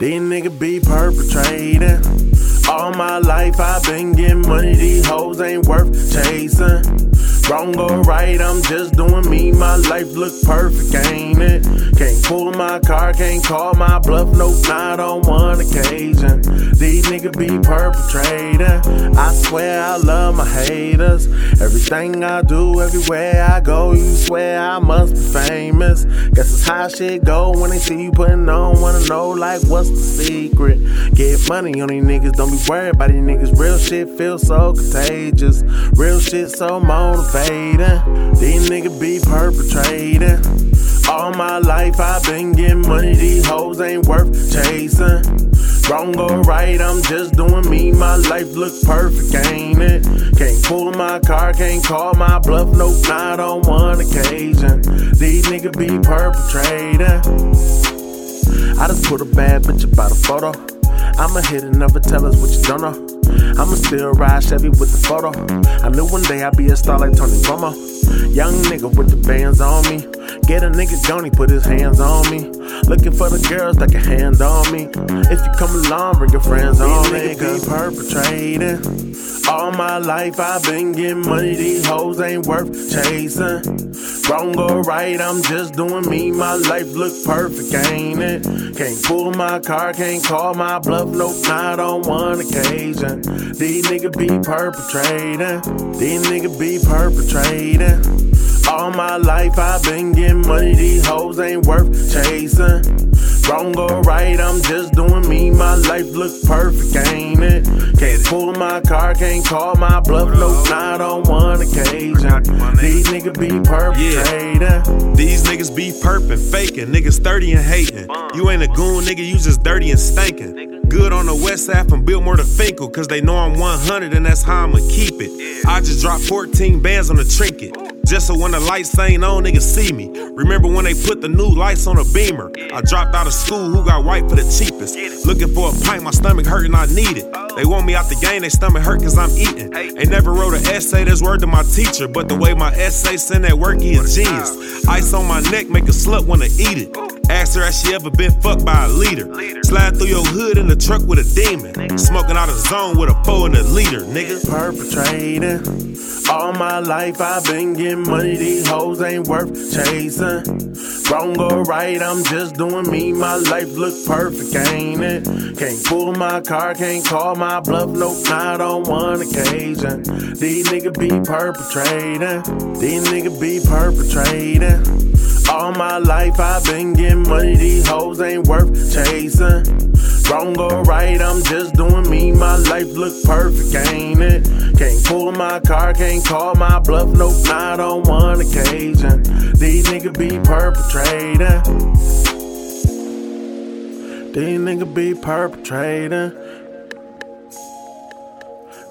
These niggas be perpetrating. All my life I've been getting money, these hoes ain't worth chasing. Wrong or right, I'm just doing me. My life look perfect, ain't it? Can't pull my car, can't call my bluff, Nope, not on one occasion. These niggas be perpetrating. I swear I love my haters. Everything I do, everywhere I go, you swear I must be famous. Guess it's how shit go when they see you putting on. Wanna know, like, what's the secret? Get money on these niggas, don't be worried about these niggas. Real shit feels so contagious. Real shit so motivating. These niggas be perpetrating. All my life I've been getting money, these hoes ain't worth chasing. Wrong or right, I'm just doing me. My life look perfect, ain't it? Can't pull my car, can't call my bluff, nope, not on one occasion. These niggas be perpetrating. I just put a bad bitch about a photo. I'ma hit it, never tell us what you don't know. I'ma still ride Chevy with the photo. I knew one day I'd be a star like Tony Romo. Young nigga with the bands on me. Get a nigga Johnny, put his hands on me. Looking for the girls that can hand on me. If you come along, bring your friends on me. Niggas be perpetrating. All my life I've been getting money, these hoes ain't worth chasing. Wrong or right, I'm just doing me. My life look perfect, ain't it? Can't pull my car, can't call my bluff, nope, not on one occasion. These niggas be perpetrating, these niggas be perpetrating. All my life I've been getting money, these hoes ain't worth chasing. Wrong or right, I'm just doing me. My life look perfect, ain't it? Can't pull my car, can't call my bluff, no, not on one occasion. These niggas be perpetrating. Yeah. These niggas be perping, faking, niggas 30 and hating. You ain't a goon, nigga, you just dirty and stinking. Good on the west side from Biltmore to Fenkell, cause they know I'm 100 and that's how I'ma keep it. I just dropped 14 bands on the trinket. Just so when the lights ain't on, niggas see me. Remember when they put the new lights on a beamer? I dropped out of school, who got white for the cheapest? Looking for a pint, my stomach hurting, I need it. They want me out the game, they stomach hurt cause I'm eating. They never wrote an essay that's word to my teacher, but the way my essay send that work, he a genius. Ice on my neck, make a slut wanna eat it. Ask her has she ever been fucked by a leader. Slide through your hood in the truck with a demon. Smoking out of zone with a foe and a leader, nigga. Perpetrating. All my life I've been getting money, these hoes ain't worth chasing. Wrong or right, I'm just doing me. My life look perfect, ain't it? Can't pull my car, can't call my bluff, nope, not on one occasion. These niggas be perpetrating, these niggas be perpetrating. All my life I've been getting money, these hoes ain't worth chasing. Wrong or right, I'm just doing me. My life look perfect, ain't it? Can't pull my car, can't call my bluff, nope, not on one occasion. These niggas be perpetrating. These niggas be perpetrating.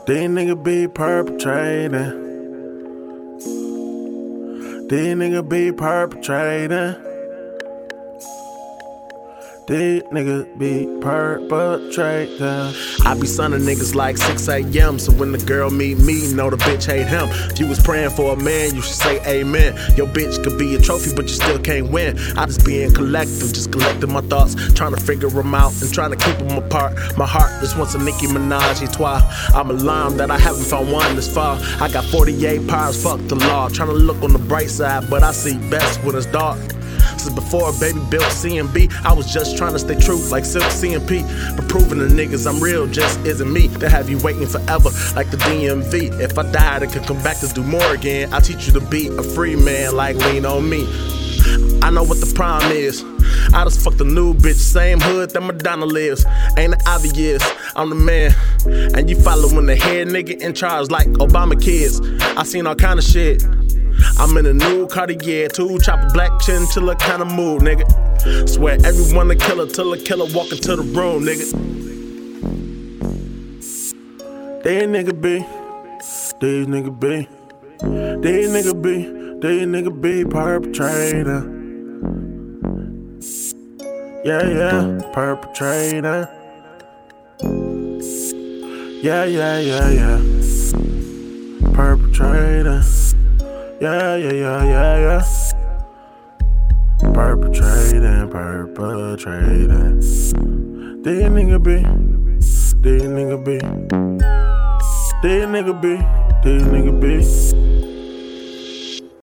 These niggas be perpetrating. These niggas be perpetrating. These niggas be perpetrating. I be sunning niggas like 6 a.m. So when the girl meet me, know the bitch hate him. If you was praying for a man, you should say amen. Your bitch could be a trophy, but you still can't win. I just being collective, just collecting my thoughts, trying to figure them out and trying to keep them apart. My heart just wants a Nicki Minaj et toi. I'm alarmed that I haven't found one this far. I got 48 powers, fuck the law. Trying to look on the bright side, but I see best when it's dark. Before baby built CMB, I was just trying to stay true like Silk CMP. But proving the niggas I'm real just isn't me. They have you waiting forever like the DMV. If I died, I could come back to do more again. I teach you to be a free man like lean on me. I know what the prime is. I just fucked a new bitch, same hood that Madonna lives. Ain't it obvious? I'm the man. And you following the head nigga in charge like Obama kids. I seen all kind of shit. I'm in a new Cartier, two chopper black chinchilla kind of mood, nigga. Swear everyone a killer till a killer walk into the room, nigga. These nigga be, these nigga be, these nigga be, these nigga be perpetrator. Yeah, yeah, perpetrator. Yeah, yeah, yeah, yeah. Perpetrator. Yeah, yeah, yeah, yeah, yeah. Perpetrating, perpetrating. Dead nigga be. Dead nigga be. Dead nigga be. Dead nigga be.